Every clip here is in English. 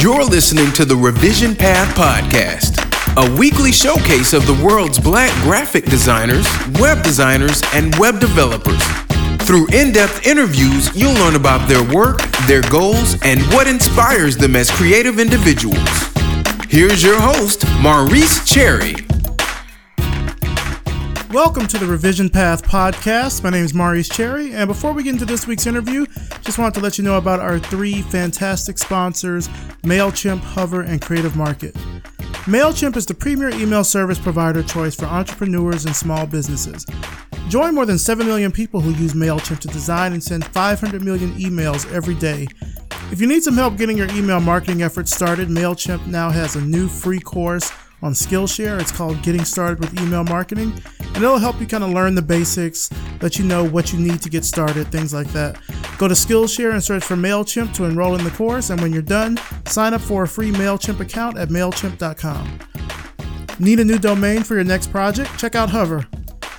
You're listening to the Revision Path Podcast, a weekly showcase of the world's black graphic designers, web designers, and web developers. Through in depth interviews, you'll learn about their work, their goals, and what inspires them as creative individuals. Here's your host, Maurice Cherry. Welcome to the Revision Path podcast. My name is Maurice Cherry, and before we get into this week's interview, just wanted to let you know about our three fantastic sponsors MailChimp, Hover, and Creative Market. MailChimp is the premier email service provider choice for entrepreneurs and small businesses. Join more than 7 million people who use MailChimp to design and send 500 million emails every day. If you need some help getting your email marketing efforts started, MailChimp now has a new free course on Skillshare. It's called Getting Started with Email Marketing, and it'll help you kind of learn the basics, let you know what you need to get started, things like that. Go to Skillshare and search for MailChimp to enroll in the course, and when you're done, sign up for a free MailChimp account at MailChimp.com. Need a new domain for your next project? Check out Hover.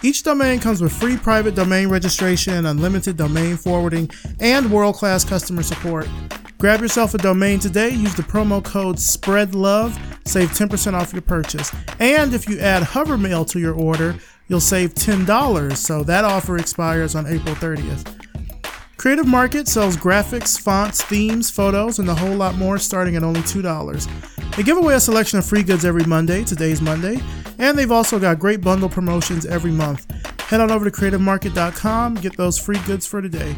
Each domain comes with free private domain registration, unlimited domain forwarding, and world class customer support. Grab yourself a domain today. Use the promo code SPREADLOVE. Save 10% off your purchase. And if you add Hovermail to your order, you'll save $10. So that offer expires on April 30th. Creative Market sells graphics, fonts, themes, photos, and a whole lot more starting at only $2. They give away a selection of free goods every Monday, today's Monday, and they've also got great bundle promotions every month. Head on over to creativemarket.com, get those free goods for today.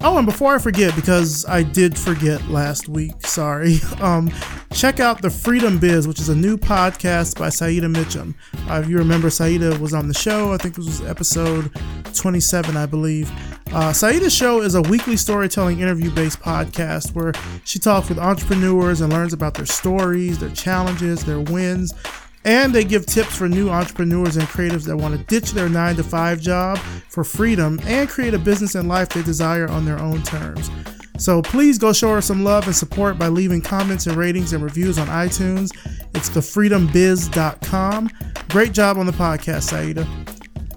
Oh, and before I forget, because I did forget last week, sorry, um, check out The Freedom Biz, which is a new podcast by Saida Mitchum. Uh, if you remember, Saida was on the show, I think this was episode 27, I believe. Uh, Saida's show is a weekly storytelling interview based podcast where she talks with entrepreneurs and learns about their stories, their challenges, their wins, and they give tips for new entrepreneurs and creatives that want to ditch their 9 to 5 job for freedom and create a business and life they desire on their own terms. So please go show her some love and support by leaving comments and ratings and reviews on iTunes. It's thefreedombiz.com. Great job on the podcast, Saida.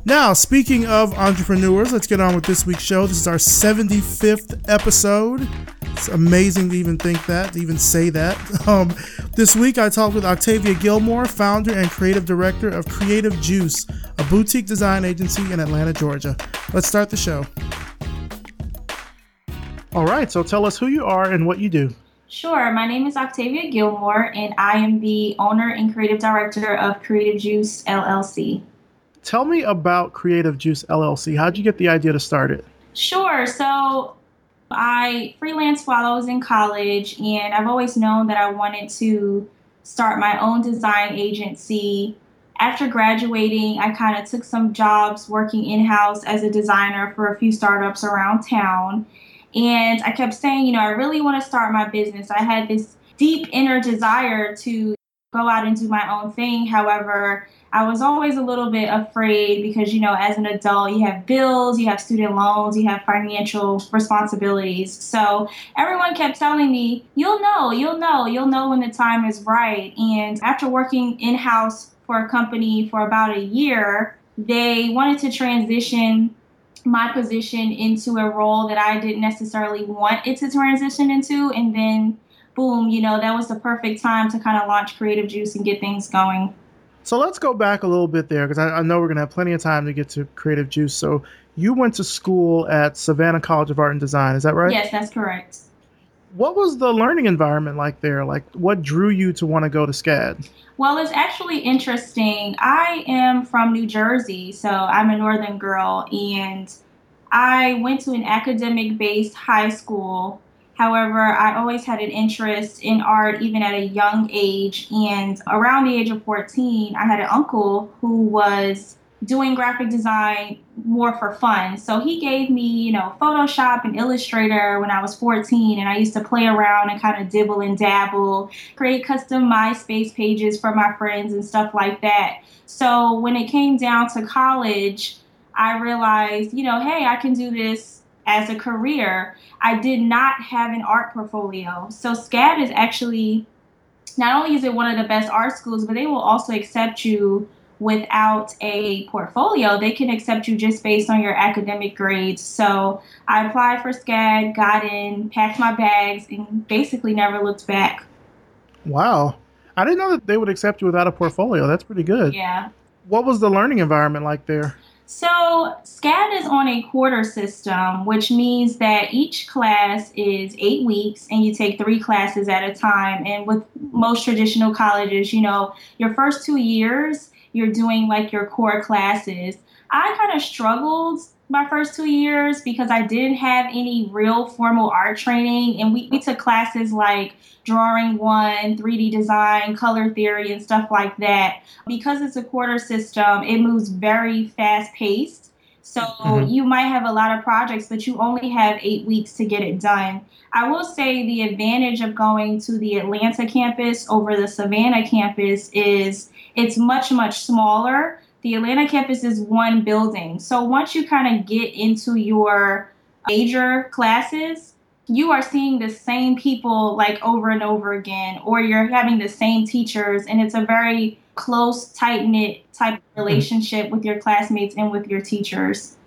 Now, speaking of entrepreneurs, let's get on with this week's show. This is our 75th episode. It's amazing to even think that, to even say that. Um, this week, I talked with Octavia Gilmore, founder and creative director of Creative Juice, a boutique design agency in Atlanta, Georgia. Let's start the show. All right, so tell us who you are and what you do. Sure. My name is Octavia Gilmore, and I am the owner and creative director of Creative Juice LLC. Tell me about Creative Juice LLC. How'd you get the idea to start it? Sure. So I freelanced while I was in college, and I've always known that I wanted to start my own design agency. After graduating, I kind of took some jobs working in house as a designer for a few startups around town. And I kept saying, you know, I really want to start my business. I had this deep inner desire to go out and do my own thing. However, I was always a little bit afraid because, you know, as an adult, you have bills, you have student loans, you have financial responsibilities. So everyone kept telling me, you'll know, you'll know, you'll know when the time is right. And after working in house for a company for about a year, they wanted to transition my position into a role that I didn't necessarily want it to transition into. And then, boom, you know, that was the perfect time to kind of launch Creative Juice and get things going. So let's go back a little bit there because I, I, know we're going to have plenty of time to get to Creative Juice. So you went to school at Savannah College of Art and Design, is that right? Yes, that's correct. What was the learning environment like there? Like, what drew you to want to go to SCAD? Well, it's actually interesting. I am from New Jersey, so I'm a northern girl, and I went to an academic based high school However, I always had an interest in art even at a young age. And around the age of 14, I had an uncle who was doing graphic design more for fun. So he gave me, you know, Photoshop and Illustrator when I was 14 and I used to play around and kind of dibble and dabble, create custom MySpace pages for my friends and stuff like that. So when it came down to college, I realized, you know, hey, I can do this as a career, I did not have an art portfolio. So SCAD is actually not only is it one of the best art schools, but they will also accept you without a portfolio. They can accept you just based on your academic grades. So I applied for SCAD, got in, packed my bags, and basically never looked back. Wow. I didn't know that they would accept you without a portfolio. That's pretty good. Yeah. What was the learning environment like there? So, SCAD is on a quarter system, which means that each class is eight weeks and you take three classes at a time. And with most traditional colleges, you know, your first two years, you're doing like your core classes. I kind of struggled my first two years because I didn't have any real formal art training. And we, we took classes like drawing one, 3D design, color theory, and stuff like that. Because it's a quarter system, it moves very fast paced. So mm-hmm. you might have a lot of projects, but you only have eight weeks to get it done. I will say the advantage of going to the Atlanta campus over the Savannah campus is it's much, much smaller. The Atlanta campus is one building. So once you kind of get into your major classes, you are seeing the same people like over and over again, or you're having the same teachers, and it's a very close, tight knit type of relationship with your classmates and with your teachers.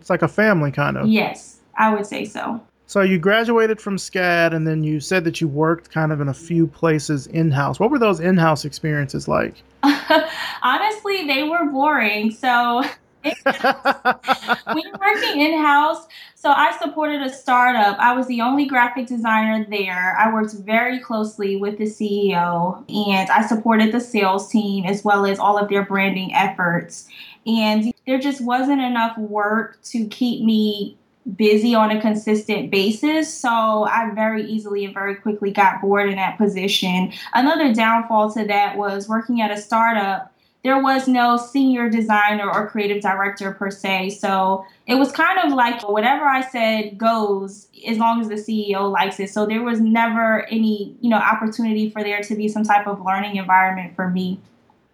It's like a family, kind of. Yes, I would say so. So you graduated from SCAD, and then you said that you worked kind of in a few places in house. What were those in house experiences like? Honestly, they were boring. So we you're working in house, so I supported a startup. I was the only graphic designer there. I worked very closely with the CEO and I supported the sales team as well as all of their branding efforts. And there just wasn't enough work to keep me busy on a consistent basis. So I very easily and very quickly got bored in that position. Another downfall to that was working at a startup there was no senior designer or creative director per se. So it was kind of like whatever I said goes as long as the CEO likes it. So there was never any, you know, opportunity for there to be some type of learning environment for me.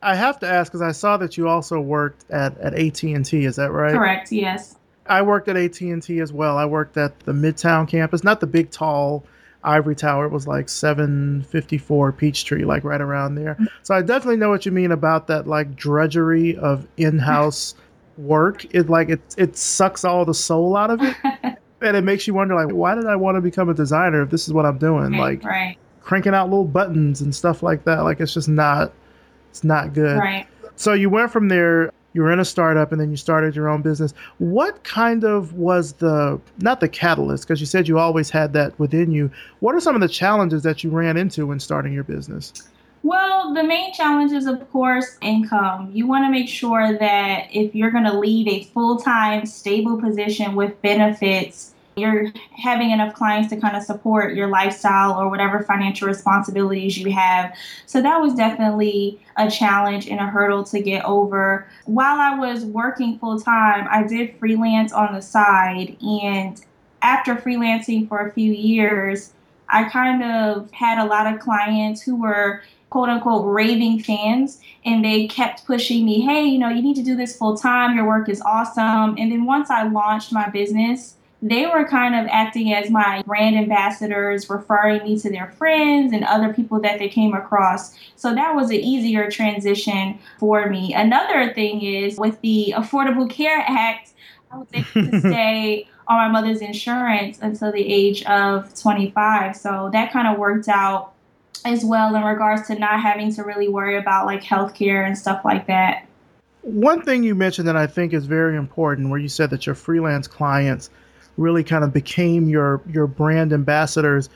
I have to ask because I saw that you also worked at, at AT&T. Is that right? Correct. Yes. I worked at AT&T as well. I worked at the Midtown campus, not the big tall Ivory Tower. It was like 754 Peachtree, like right around there. So I definitely know what you mean about that like drudgery of in-house work. It like it it sucks all the soul out of it. and it makes you wonder like why did I want to become a designer if this is what I'm doing? Right, like right. cranking out little buttons and stuff like that. Like it's just not it's not good. Right. So you went from there you were in a startup and then you started your own business. What kind of was the not the catalyst because you said you always had that within you. What are some of the challenges that you ran into when starting your business? Well, the main challenge is, of course, income. You want to make sure that if you're going to leave a full time, stable position with benefits, you're having enough clients to kind of support your lifestyle or whatever financial responsibilities you have. So that was definitely a challenge and a hurdle to get over. While I was working full time, I did freelance on the side. And after freelancing for a few years, I kind of had a lot of clients who were quote unquote raving fans and they kept pushing me hey you know you need to do this full time your work is awesome and then once i launched my business they were kind of acting as my brand ambassadors, referring me to their friends and other people that they came across. So that was an easier transition for me. Another thing is with the Affordable Care Act, I was able to stay on my mother's insurance until the age of 25. So that kind of worked out as well in regards to not having to really worry about like healthcare and stuff like that. One thing you mentioned that I think is very important, where you said that your freelance clients really kind of became your your brand ambassadors.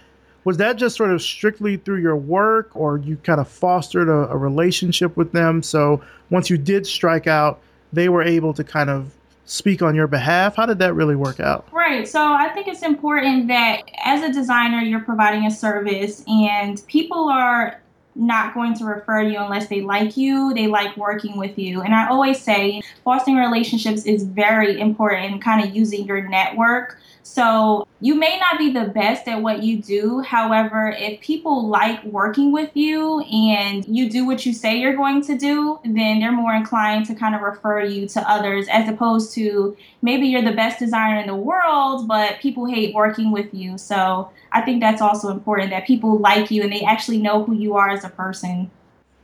Was that just sort of strictly through your work or you kind of fostered a, a, relationship with them? So once you did strike out they were able to kind of speak on your behalf. How did that really work out? Right. So i think it's important that as a designer you're providing a service and people are not going to refer you unless they like you, they like working with you. And I always say fostering relationships is very important, kind of using your network. So you may not be the best at what you do. However, if people like working with you and you do what you say you're going to do, then they're more inclined to kind of refer you to others as opposed to maybe you're the best designer in the world, but people hate working with you. So I think that's also important that people like you and they actually know who you are as a person.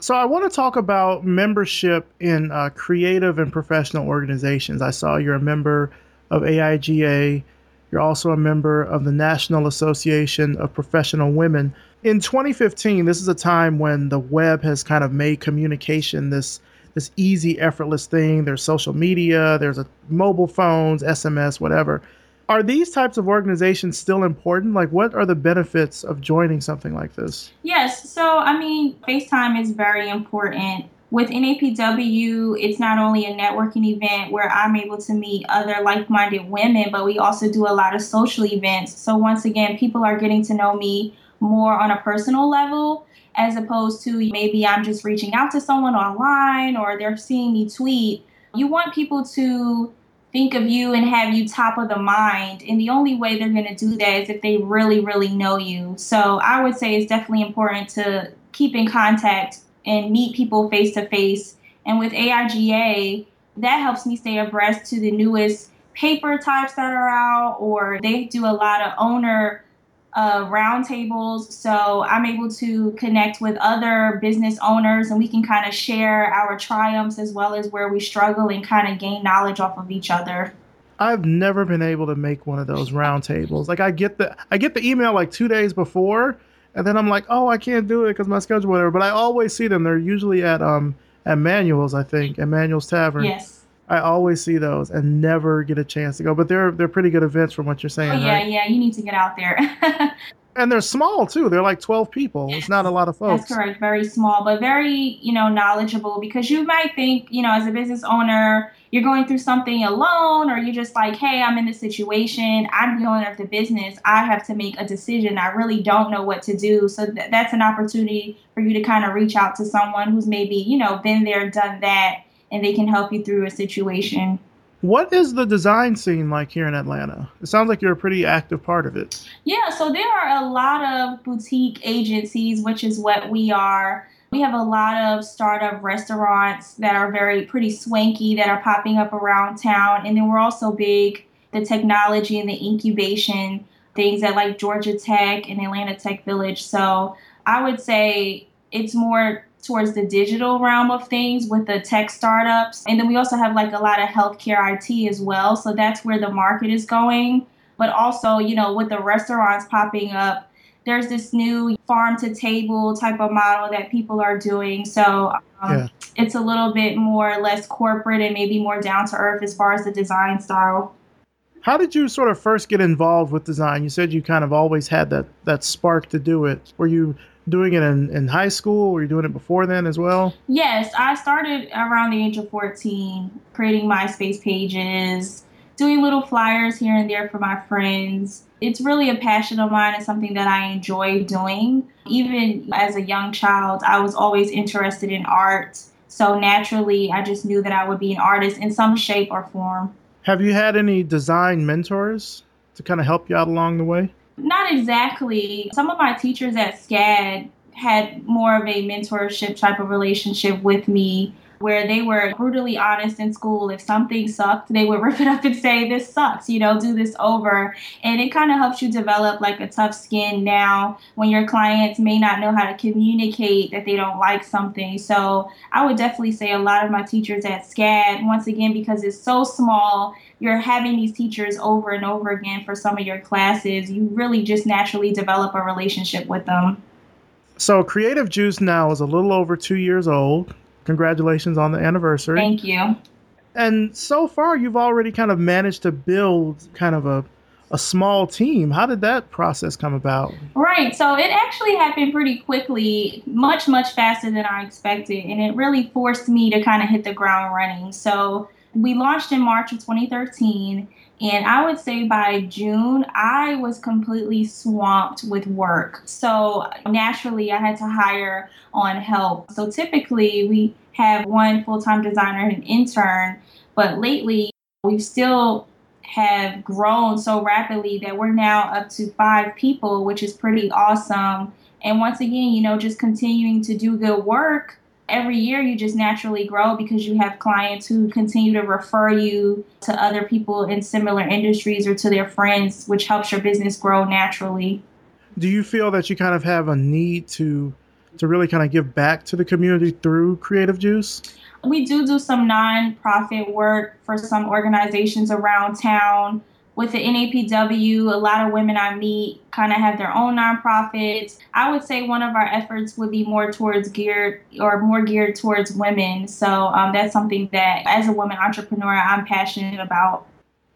So I want to talk about membership in uh, creative and professional organizations. I saw you're a member of AIGA. You're also a member of the National Association of Professional Women. In 2015, this is a time when the web has kind of made communication this this easy, effortless thing. There's social media, there's a mobile phones, SMS, whatever. Are these types of organizations still important? Like, what are the benefits of joining something like this? Yes. So, I mean, FaceTime is very important. With NAPW, it's not only a networking event where I'm able to meet other like minded women, but we also do a lot of social events. So, once again, people are getting to know me more on a personal level as opposed to maybe I'm just reaching out to someone online or they're seeing me tweet. You want people to think of you and have you top of the mind. And the only way they're going to do that is if they really, really know you. So I would say it's definitely important to keep in contact and meet people face to face. And with AIGA, that helps me stay abreast to the newest paper types that are out, or they do a lot of owner uh, roundtables. So I'm able to connect with other business owners and we can kind of share our triumphs as well as where we struggle and kind of gain knowledge off of each other. I've never been able to make one of those roundtables. Like I get the I get the email like two days before, and then I'm like, oh, I can't do it because my schedule, whatever. But I always see them. They're usually at um at Manuel's, I think, at Manuel's Tavern. Yes. I always see those and never get a chance to go. But they're they're pretty good events from what you're saying. Oh, yeah, right? yeah. You need to get out there. and they're small too. They're like 12 people. Yes. It's not a lot of folks. That's correct. Very small, but very, you know, knowledgeable because you might think, you know, as a business owner, you're going through something alone or you're just like, hey, I'm in this situation. I'm the owner of the business. I have to make a decision. I really don't know what to do. So th- that's an opportunity for you to kind of reach out to someone who's maybe, you know, been there, done that and they can help you through a situation. What is the design scene like here in Atlanta? It sounds like you're a pretty active part of it. Yeah, so there are a lot of boutique agencies, which is what we are. We have a lot of startup restaurants that are very pretty swanky that are popping up around town. And then we're also big the technology and the incubation things at like Georgia Tech and Atlanta Tech Village. So I would say it's more towards the digital realm of things with the tech startups. And then we also have like a lot of healthcare IT as well. So that's where the market is going. But also, you know, with the restaurants popping up, there's this new farm to table type of model that people are doing. So um, yeah. it's a little bit more less corporate and maybe more down to earth as far as the design style. How did you sort of first get involved with design? You said you kind of always had that that spark to do it. Were you doing it in, in high school? Were you doing it before then as well? Yes, I started around the age of 14, creating MySpace pages, doing little flyers here and there for my friends. It's really a passion of mine and something that I enjoy doing. Even as a young child, I was always interested in art. So naturally, I just knew that I would be an artist in some shape or form. Have you had any design mentors to kind of help you out along the way? Not exactly. Some of my teachers at SCAD had more of a mentorship type of relationship with me where they were brutally honest in school. If something sucked, they would rip it up and say, This sucks, you know, do this over. And it kind of helps you develop like a tough skin now when your clients may not know how to communicate that they don't like something. So I would definitely say a lot of my teachers at SCAD, once again, because it's so small, you're having these teachers over and over again for some of your classes, you really just naturally develop a relationship with them. So, Creative Juice now is a little over two years old. Congratulations on the anniversary. Thank you. And so far, you've already kind of managed to build kind of a, a small team. How did that process come about? Right. So it actually happened pretty quickly, much, much faster than I expected. And it really forced me to kind of hit the ground running. So we launched in March of 2013. And I would say by June, I was completely swamped with work. So naturally, I had to hire on help. So typically, we have one full time designer and an intern, but lately, we still have grown so rapidly that we're now up to five people, which is pretty awesome. And once again, you know, just continuing to do good work every year you just naturally grow because you have clients who continue to refer you to other people in similar industries or to their friends, which helps your business grow naturally. Do you feel that you kind of have a need to to really kind of give back to the community through Creative Juice? We do do some nonprofit work for some organizations around town with the NAPW, a lot of women I meet kind of have their own nonprofits. I would say one of our efforts would be more towards geared or more geared towards women. So um, that's something that, as a woman entrepreneur, I'm passionate about.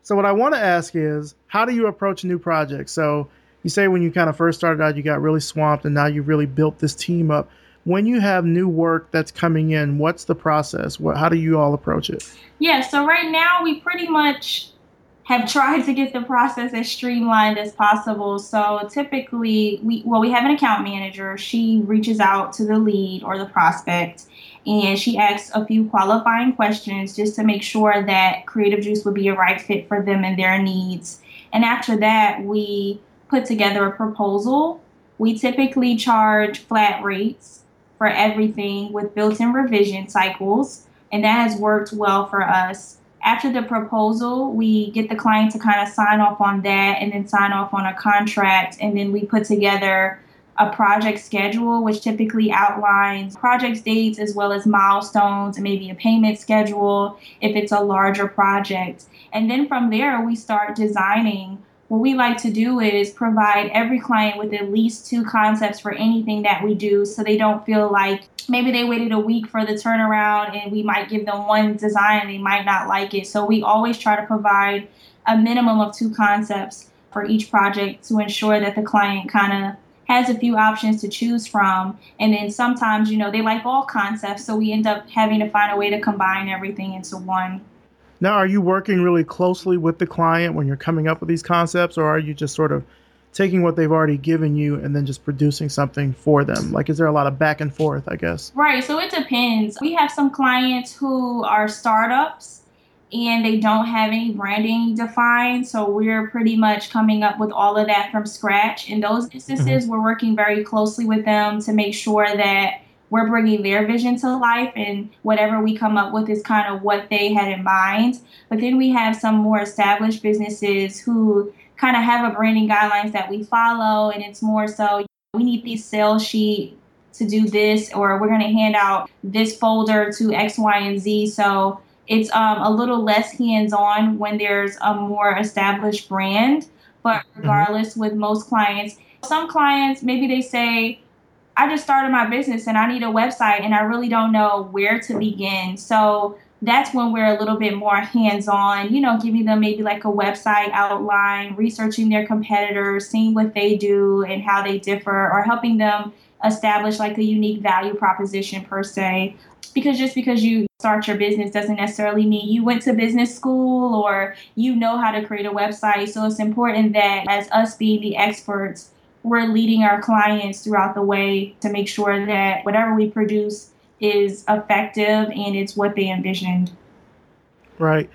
So, what I want to ask is how do you approach new projects? So, you say when you kind of first started out, you got really swamped, and now you've really built this team up. When you have new work that's coming in, what's the process? What, how do you all approach it? Yeah, so right now we pretty much have tried to get the process as streamlined as possible. So typically, we well, we have an account manager. She reaches out to the lead or the prospect, and she asks a few qualifying questions just to make sure that Creative Juice would be a right fit for them and their needs. And after that, we put together a proposal. We typically charge flat rates for everything with built-in revision cycles, and that has worked well for us after the proposal, we get the client to kind of sign off on that and then sign off on a contract. And then we put together a project schedule, which typically outlines project dates as well as milestones and maybe a payment schedule if it's a larger project. And then from there, we start designing what we like to do is provide every client with at least two concepts for anything that we do so they don't feel like maybe they waited a week for the turnaround and we might give them one design and they might not like it. So we always try to provide a minimum of two concepts for each project to ensure that the client kind of has a few options to choose from. And then sometimes, you know, they like all concepts, so we end up having to find a way to combine everything into one. Now, are you working really closely with the client when you're coming up with these concepts, or are you just sort of taking what they've already given you and then just producing something for them? Like, is there a lot of back and forth, I guess? Right. So it depends. We have some clients who are startups and they don't have any branding defined. So we're pretty much coming up with all of that from scratch. In those instances, mm-hmm. we're working very closely with them to make sure that we're bringing their vision to life and whatever we come up with is kind of what they had in mind. But then we have some more established businesses who kind of have a branding guidelines that we follow and it's more so we need these sales sheet to do this or we're going to hand out this folder to X, Y, and Z. So it's um, a little less hands-on when there's a more established brand. But mm-hmm. regardless, mm-hmm. with most clients, some clients maybe they say, I just started my business and I need a website and I really don't know where to begin. So that's when we're a little bit more hands on, you know, giving them maybe like a website outline, researching their competitors, seeing what they do and how they differ, or helping them establish like a unique value proposition per se. Because just because you start your business doesn't necessarily mean you went to business school or you know how to create a website. So it's important that as us being the experts, we're leading our clients throughout the way to make sure that whatever we produce is effective and it's what they envisioned. Right.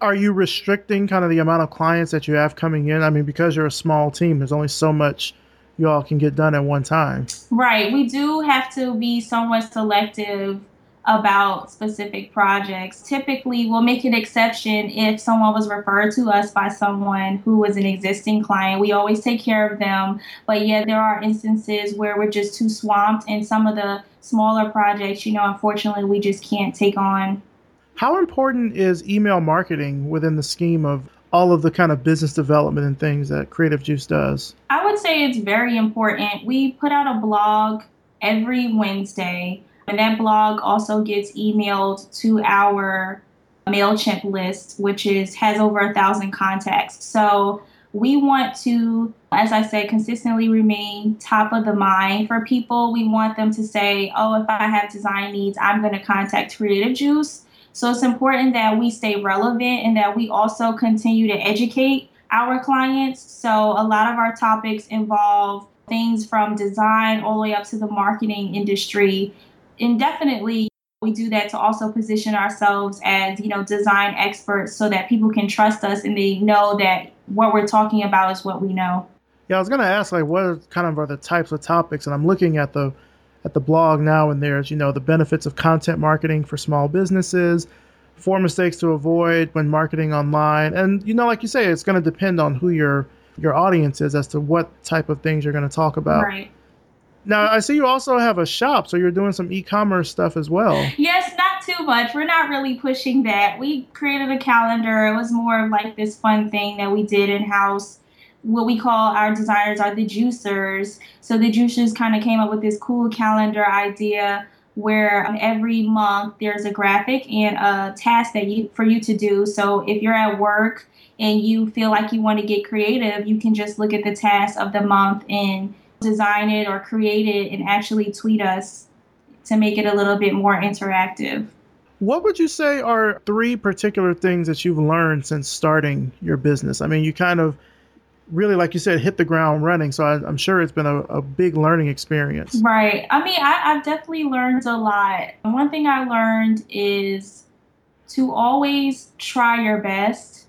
Are you restricting kind of the amount of clients that you have coming in? I mean, because you're a small team, there's only so much you all can get done at one time. Right. We do have to be somewhat selective about specific projects. Typically, we'll make an exception if someone was referred to us by someone who was an existing client. We always take care of them. But yeah, there are instances where we're just too swamped, and some of the smaller projects, you know, unfortunately, we just can't take on. How important is email marketing within the scheme of all of the kind of business development and things that Creative Juice does? I would say it's very important. We put out a blog every Wednesday and that blog also gets emailed to our MailChimp list, which is has over a thousand contacts. So we want to, as I said, consistently remain top of the mind for people. We want them to say, oh, if I have design needs, I'm going to contact Creative Juice. So it's important that we stay relevant and that we also continue to educate our clients. So a lot of our topics involve things from design all the way up to the marketing industry indefinitely we do that to also position ourselves as you know design experts so that people can trust us and they know that what we're talking about is what we know. Yeah i was going to ask like what kind of are the types of topics and i'm looking at the at the blog now and there's you know the benefits of content marketing for small businesses four mistakes to avoid when marketing online and you know like you say it's going to depend on who your your audience is as to what type of things you're going to talk about. Right. Now I see you also have a shop, so you're doing some e-commerce stuff as well. Yes, too much. We're not really pushing that. We created a calendar. It was more of like this fun thing that we did in house. What we call our designers are the juicers. So the juicers kind of came up with this cool calendar idea where every month there's a graphic and a task that you for you to do. So if you're at work and you feel like you want to get creative, you can just look at the task of the month and design it or create it and actually tweet us to make it a little bit more interactive. What would you say are three particular things that you've learned since starting your business? I mean, you kind of really, like you said, hit the ground running. So I, am sure it's been a, a, big learning experience. Right. I mean, I, I've definitely learned a lot. One thing I learned is to always try your best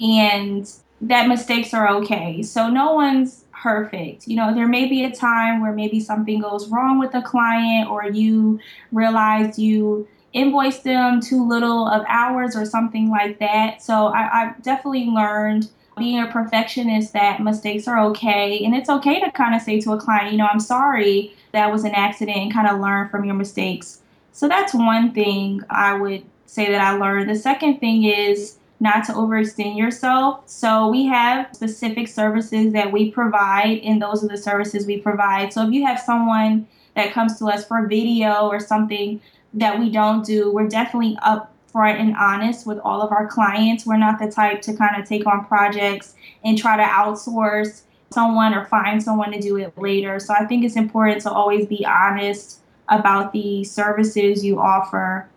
and that mistakes are okay. So no one's perfect. You know, there may be a time where maybe something goes wrong with a client or you realize you invoiced them too little of hours or something like that. So I, I've definitely learned being a perfectionist that mistakes are okay and it's okay to kind of say to a client you know i'm sorry that was an accident and kind of learn from your mistakes so that's one thing i would say that i learned the second thing is not to overextend yourself so we have specific services that we provide and those are the services we provide so if you have someone that comes to us for video or something that we don't do we're definitely up upfront and honest with all of our clients. We're not the type to kind of take on projects and try to outsource someone or find someone to do it later. So I think it's important to always be honest about the services you offer.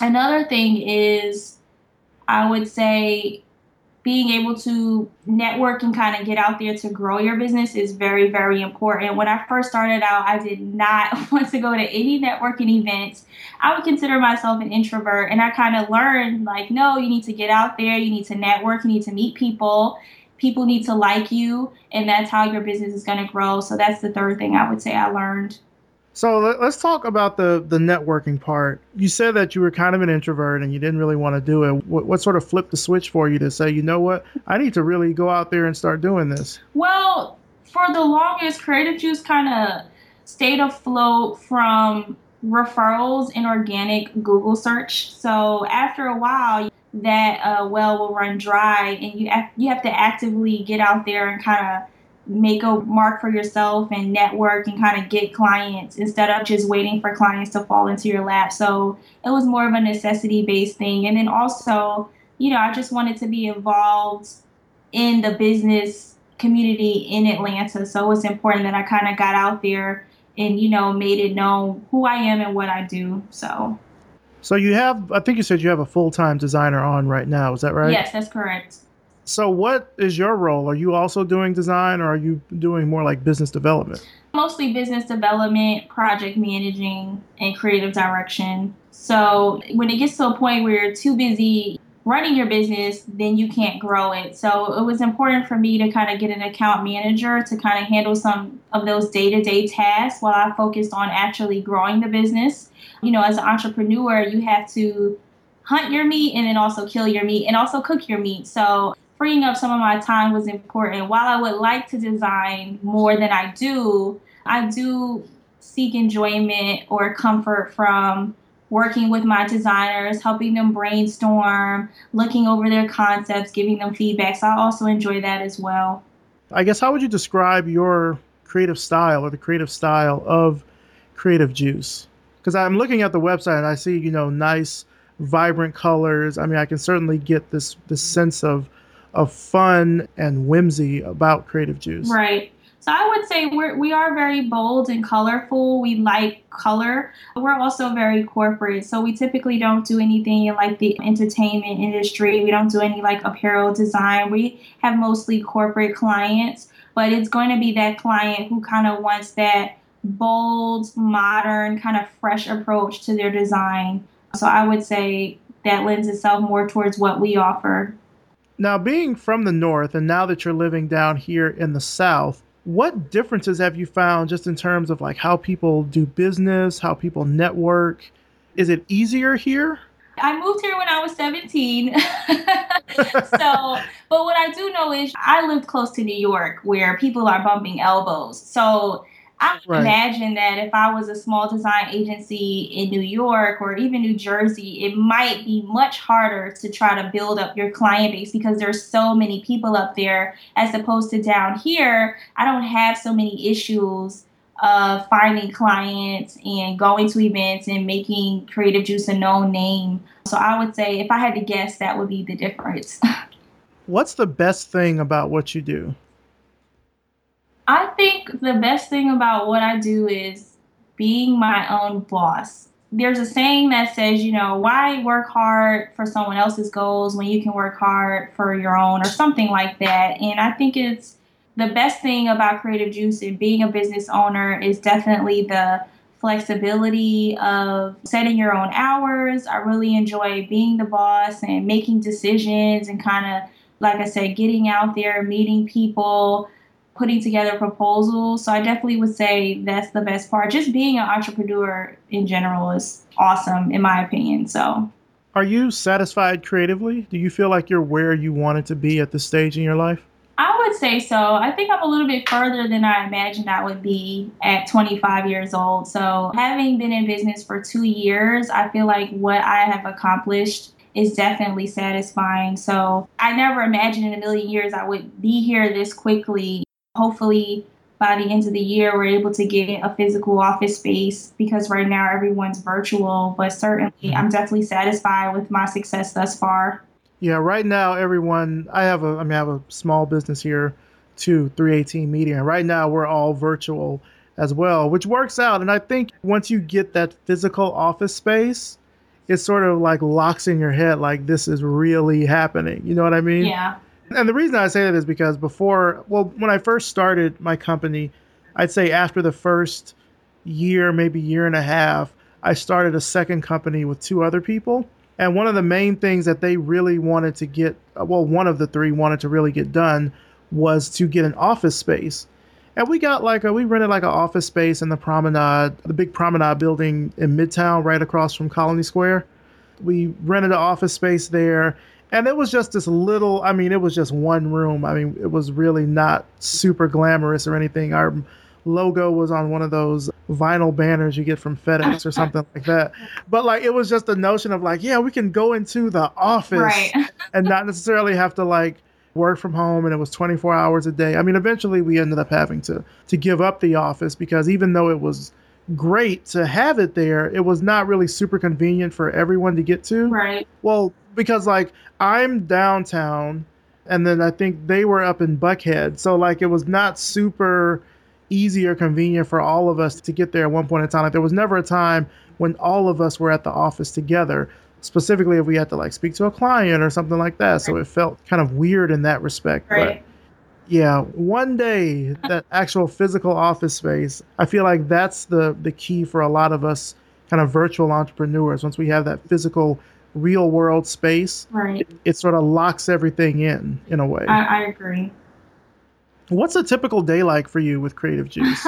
Another thing is, I would say, being able to network and kind of get out there to grow your business is very, very important. When I first started out, I did not want to go to any networking events. I would consider myself an introvert, and I kind of learned like, no, you need to get out there, you need to network, you need to meet people. People need to like you, and that's how your business is going to grow. So that's the third thing I would say I learned. So let's talk about the the networking part. You said that you were kind of an introvert and you didn't really want to do it. What, what sort of flipped the switch for you to say, you know what, I need to really go out there and start doing this? Well, for the longest, Creative Juice kind of stayed afloat from referrals and organic Google search. So after a while, that uh, well will run dry, and you you have to actively get out there and kind of make a mark for yourself and network and kind of get clients instead of just waiting for clients to fall into your lap. So it was more of a necessity based thing. And then also, you know, I just wanted to be involved in the business community in Atlanta. So it was important that I kind of got out there and, you know, made it known who I am and what I do. So. So you have, I think you said you have a full time designer on right now. Is that right? Yes, that's correct. So, what is your role? Are you also doing design or are you doing more like business development? Mostly business development, project managing, and creative direction. So, when it gets to a point where you're too busy running your business, then you can't grow it. So, it was important for me to kind of get an account manager to kind of handle some of those day to day tasks while I focused on actually growing the business. You know, as an entrepreneur, you have to hunt your meat and then also kill your meat and also cook your meat. So freeing up some of my time was important. While I would like to design more than I do, I do seek enjoyment or comfort from working with my designers, helping them brainstorm, looking over their concepts, giving them feedback. So I also enjoy that as well. I guess how would you describe your creative style or the creative style of Creative Juice? Because I'm looking at the website and I see, you know, nice, vibrant colors. I mean, I can certainly get this this sense of of fun and whimsy about Creative Juice. Right. So I would say we're, we are very bold and colorful. We like color. We're also very corporate. So we typically don't do anything in like the entertainment industry. We don't do any like apparel design. We have mostly corporate clients, but it's going to be that client who kind of wants that bold, modern, kind of fresh approach to their design. So I would say that lends itself more towards what we offer. Now, being from the north and now that you're living down here in the south, what differences have you found just in terms of like how people do business, how people network? Is it easier here? I moved here when I was 17. so, but what I do know is I lived close to New York where people are bumping elbows. So, I right. imagine that if I was a small design agency in New York or even New Jersey, it might be much harder to try to build up your client base because there's so many people up there as opposed to down here. I don't have so many issues of finding clients and going to events and making Creative Juice a known name. So I would say if I had to guess, that would be the difference. What's the best thing about what you do? I think the best thing about what I do is being my own boss. There's a saying that says, you know, why work hard for someone else's goals when you can work hard for your own or something like that. And I think it's the best thing about Creative Juice and being a business owner is definitely the flexibility of setting your own hours. I really enjoy being the boss and making decisions and kind of, like I said, getting out there, meeting people putting together proposals. So I definitely would say that's the best part. Just being an entrepreneur in general is awesome, in my opinion. So, are you satisfied creatively? Do you feel like you're where you wanted to be at this stage in your life? I would say so. I think I'm a little bit further than I imagined I would be at 25 years old. So, having been in business for two years, I feel like what I have accomplished is definitely satisfying. So, I never imagined in a million years I would be here this quickly hopefully by the end of the year we're able to get a physical office space because right now everyone's virtual but certainly mm-hmm. i'm definitely satisfied with my success thus far. Yeah right now everyone i have a i mean i have a small business here to 318 media and right now we're all virtual as well which works out and i think once you get that physical office space it sort of like locks in your head like this is really happening you know what i mean? Yeah and the reason I say that is because before, well, when I first started my company, I'd say after the first year, maybe year and a half, I started a second company with two other people. And one of the main things that they really wanted to get, uh, well, one of the three wanted to really get done was to get an office space. And we got like a, we rented like an office space in the promenade, the big promenade building in Midtown, right across from Colony Square. We rented an office space there. And it was just this little i mean it was just one room. I mean it was really not super glamorous or anything. Our logo was on one of those vinyl banners you get from fedex or something like that. But like it was just the notion of like yeah we can go into the office right. and not necessarily have to like work from home and it was 24 hours a day. I mean eventually we ended up having to to give up the office because even though it was great to have it there it was not really super convenient for everyone to get to right well because like I'm downtown and then I think they were up in Buckhead. So like it was not super easy or convenient for all of us to get there at one point in time. Like there was never a time when all of us were at the office together, specifically if we had to like speak to a client or something like that. So it felt kind of weird in that respect. Right. Yeah, one day that actual physical office space, I feel like that's the the key for a lot of us kind of virtual entrepreneurs. Once we have that physical real world space, right. it, it, sort of locks everything in in a way. I, I agree. What's a typical day like for you with Creative Juice?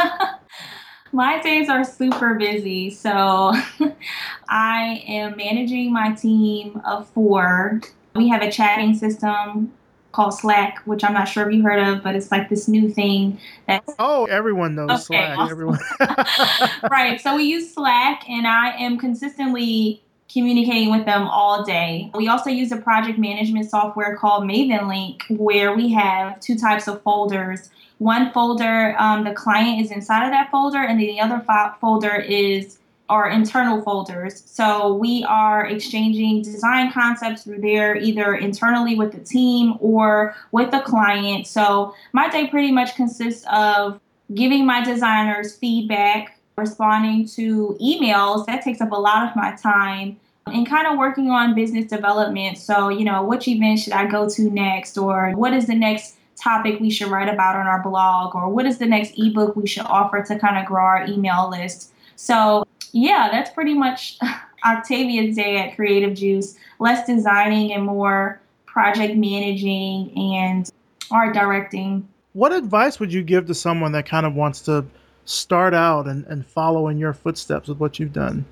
my days are super busy. So I am managing my team of four. We have a chatting system called Slack, which I'm not sure if you heard of, but it's like this new thing that. Oh, everyone knows okay, Slack. Awesome. Everyone. right. So we use Slack and I am consistently communicating with them all day. We also use a project management software called Mavenlink, where we have two types of folders. One folder, um, the client is inside of that folder, and the other fo- folder is our internal folders. So we are exchanging design concepts through there, either internally with the team or with the client. So my day pretty much consists of giving my designers feedback responding to emails that takes up a lot of my time and kind of working on business development. So, you know, which event should I go to next, or what is the next topic we should write about on our blog, or what is the next ebook we should offer to kind of grow our email list. So, yeah, that's pretty much Octavia's day at Creative Juice. Less designing and more project managing and art directing. What advice would you give to someone that kind of wants to start out and, and follow in your footsteps with what you've done?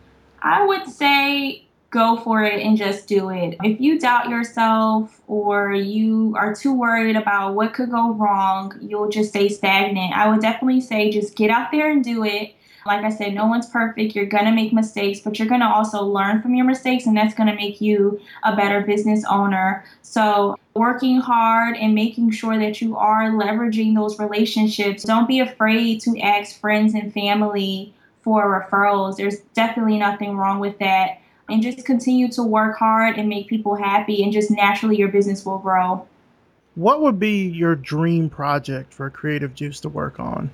I would say go for it and just do it. If you doubt yourself or you are too worried about what could go wrong, you'll just stay stagnant. I would definitely say just get out there and do it. Like I said, no one's perfect. You're going to make mistakes, but you're going to also learn from your mistakes, and that's going to make you a better business owner. So, working hard and making sure that you are leveraging those relationships. Don't be afraid to ask friends and family for referrals. There's definitely nothing wrong with that and just continue to work hard and make people happy and just naturally your business will grow. What would be your dream project for Creative Juice to work on?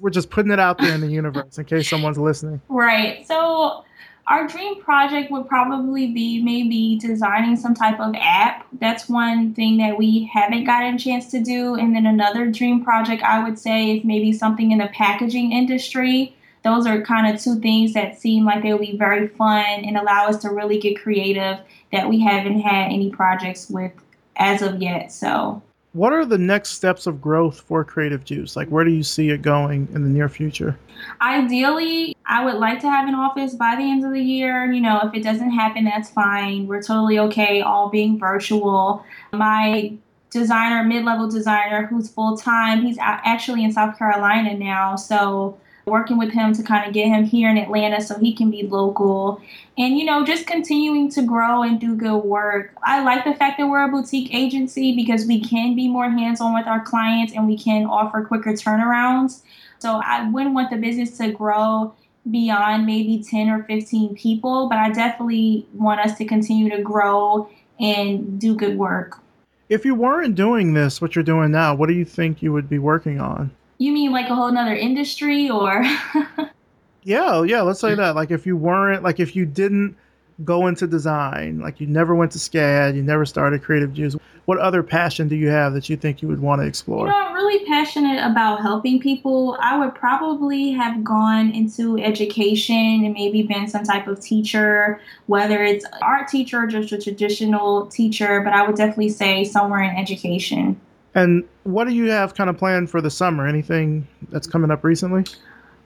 We're just putting it out there in the universe in case someone's listening. Right. So our dream project would probably be maybe designing some type of app. That's one thing that we haven't gotten a chance to do. And then another dream project I would say is maybe something in the packaging industry those are kind of two things that seem like they will be very fun and allow us to really get creative that we haven't had any projects with as of yet. So, what are the next steps of growth for Creative Juice? Like, where do you see it going in the near future? Ideally, I would like to have an office by the end of the year. You know, if it doesn't happen, that's fine. We're totally okay, all being virtual. My designer, mid level designer, who's full time, he's actually in South Carolina now. So, working with him to kind of get him here in Atlanta so he can be local and you know just continuing to grow and do good work. I like the fact that we're a boutique agency because we can be more hands-on with our clients and we can offer quicker turnarounds. So I wouldn't want the business to grow beyond maybe 10 or 15 people, but I definitely want us to continue to grow and do good work. If you weren't doing this, what you're doing now, what do you think you would be working on? You mean like a whole nother industry or? yeah, oh, yeah. Let's say that. Like if you weren't, like if you didn't go into design, like you never went to SCAD, you never started Creative Juice, what other passion do you have that you think you would want to explore? You know, I'm really passionate about helping people. I would probably have gone into education and maybe been some type of teacher, whether it's art teacher or just a traditional teacher, but I would definitely say somewhere in education. And what do you have kind of planned for the summer? Anything that's coming up recently?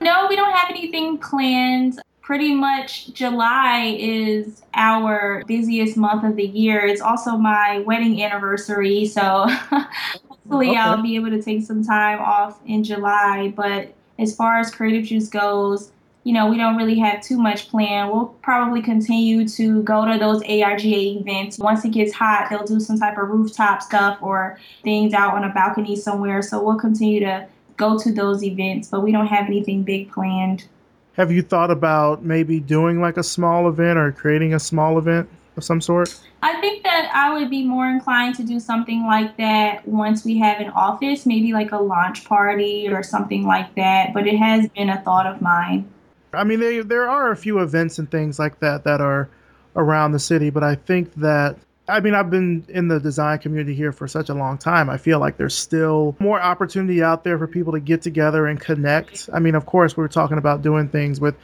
No, we don't have anything planned. Pretty much July is our busiest month of the year. It's also my wedding anniversary, so hopefully okay. I'll be able to take some time off in July. But as far as Creative Juice goes, you know, we don't really have too much planned. We'll probably continue to go to those AIGA events. Once it gets hot, they'll do some type of rooftop stuff or things out on a balcony somewhere. So we'll continue to go to those events, but we don't have anything big planned. Have you thought about maybe doing like a small event or creating a small event of some sort? I think that I would be more inclined to do something like that once we have an office, maybe like a launch party or something like that. But it has been a thought of mine. I mean, they, there are a few events and things like that that are around the city, but I think that I mean, I've been in the design community here for such a long time. I feel like there's still more opportunity out there for people to get together and connect. I mean, of course, we are talking about doing things with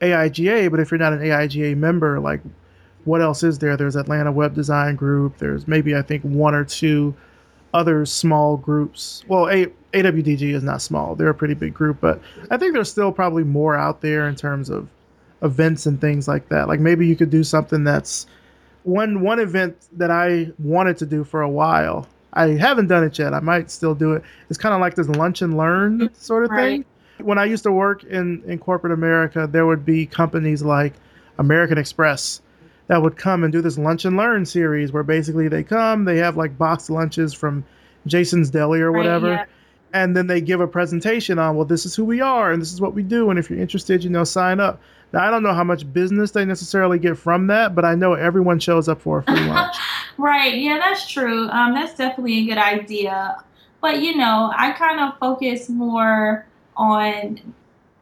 AIGA, but if you're not an AIGA member, like what else is there? There's Atlanta Web Design Group. There's maybe I think one or two other small groups. Well, a, AWDG is not small; they're a pretty big group, but I think there's still probably more out there in terms of events and things like that. Like maybe you could do something that's one one event that I wanted to do for a while. I haven't done it yet. I might still do it. It's kind of like this lunch and learn sort of right. thing. When I used to work in in corporate America, there would be companies like American Express that would come and do this lunch and learn series where basically they come, they have like boxed lunches from Jason's Deli or whatever. Right, yeah. And then they give a presentation on, well, this is who we are and this is what we do. And if you're interested, you know, sign up. Now, I don't know how much business they necessarily get from that, but I know everyone shows up for a free lunch. right. Yeah, that's true. Um, that's definitely a good idea. But, you know, I kind of focus more on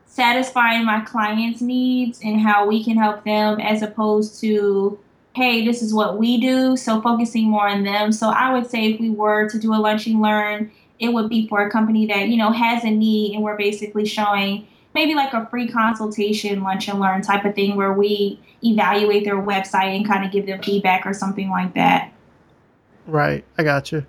satisfying my clients' needs and how we can help them as opposed to, hey, this is what we do. So focusing more on them. So I would say if we were to do a lunch and learn, it would be for a company that, you know, has a need and we're basically showing maybe like a free consultation lunch and learn type of thing where we evaluate their website and kind of give them feedback or something like that. Right. I got you.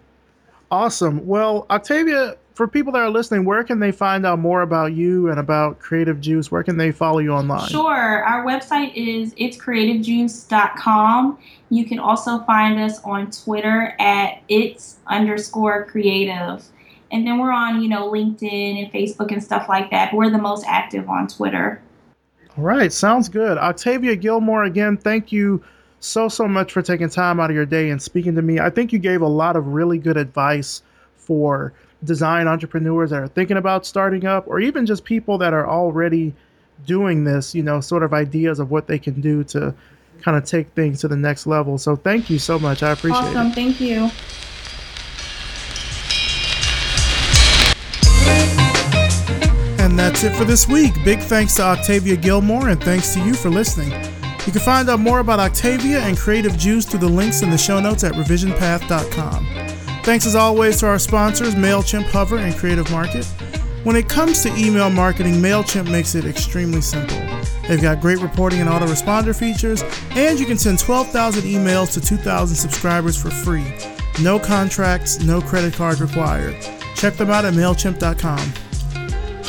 Awesome. Well, Octavia, for people that are listening, where can they find out more about you and about Creative Juice? Where can they follow you online? Sure. Our website is itscreativejuice.com. You can also find us on Twitter at its underscore creative. And then we're on, you know, LinkedIn and Facebook and stuff like that. We're the most active on Twitter. All right, sounds good. Octavia Gilmore, again, thank you so, so much for taking time out of your day and speaking to me. I think you gave a lot of really good advice for design entrepreneurs that are thinking about starting up, or even just people that are already doing this, you know, sort of ideas of what they can do to kind of take things to the next level. So thank you so much. I appreciate awesome. it. Awesome. Thank you. And that's it for this week. Big thanks to Octavia Gilmore and thanks to you for listening. You can find out more about Octavia and Creative Juice through the links in the show notes at revisionpath.com. Thanks as always to our sponsors, MailChimp, Hover, and Creative Market. When it comes to email marketing, MailChimp makes it extremely simple. They've got great reporting and autoresponder features, and you can send 12,000 emails to 2,000 subscribers for free. No contracts, no credit card required. Check them out at MailChimp.com.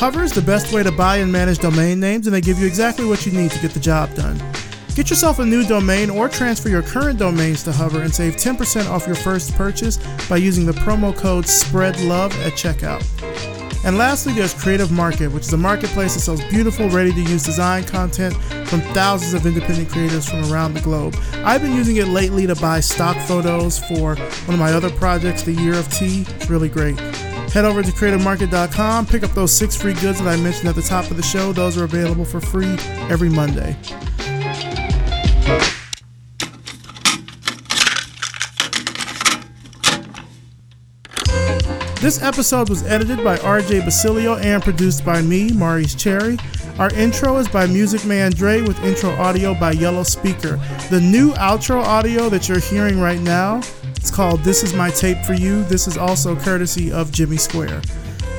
Hover is the best way to buy and manage domain names, and they give you exactly what you need to get the job done. Get yourself a new domain or transfer your current domains to Hover and save 10% off your first purchase by using the promo code SPREADLOVE at checkout. And lastly, there's Creative Market, which is a marketplace that sells beautiful, ready to use design content from thousands of independent creators from around the globe. I've been using it lately to buy stock photos for one of my other projects, The Year of Tea. It's really great. Head over to creativemarket.com, pick up those six free goods that I mentioned at the top of the show. Those are available for free every Monday. This episode was edited by RJ Basilio and produced by me, Maurice Cherry. Our intro is by Music Man Dre with intro audio by Yellow Speaker. The new outro audio that you're hearing right now, it's called This Is My Tape for You. This is also courtesy of Jimmy Square.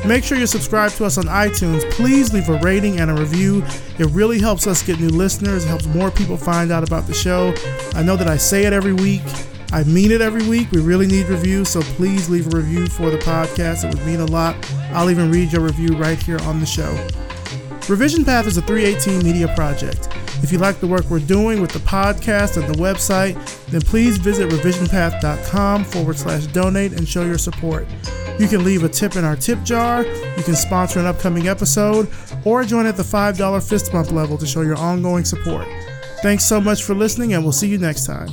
Make sure you subscribe to us on iTunes. Please leave a rating and a review. It really helps us get new listeners, it helps more people find out about the show. I know that I say it every week, I mean it every week. We really need reviews, so please leave a review for the podcast. It would mean a lot. I'll even read your review right here on the show. Revision Path is a 318 media project. If you like the work we're doing with the podcast and the website, then please visit revisionpath.com forward slash donate and show your support. You can leave a tip in our tip jar, you can sponsor an upcoming episode, or join at the $5 fist bump level to show your ongoing support. Thanks so much for listening, and we'll see you next time.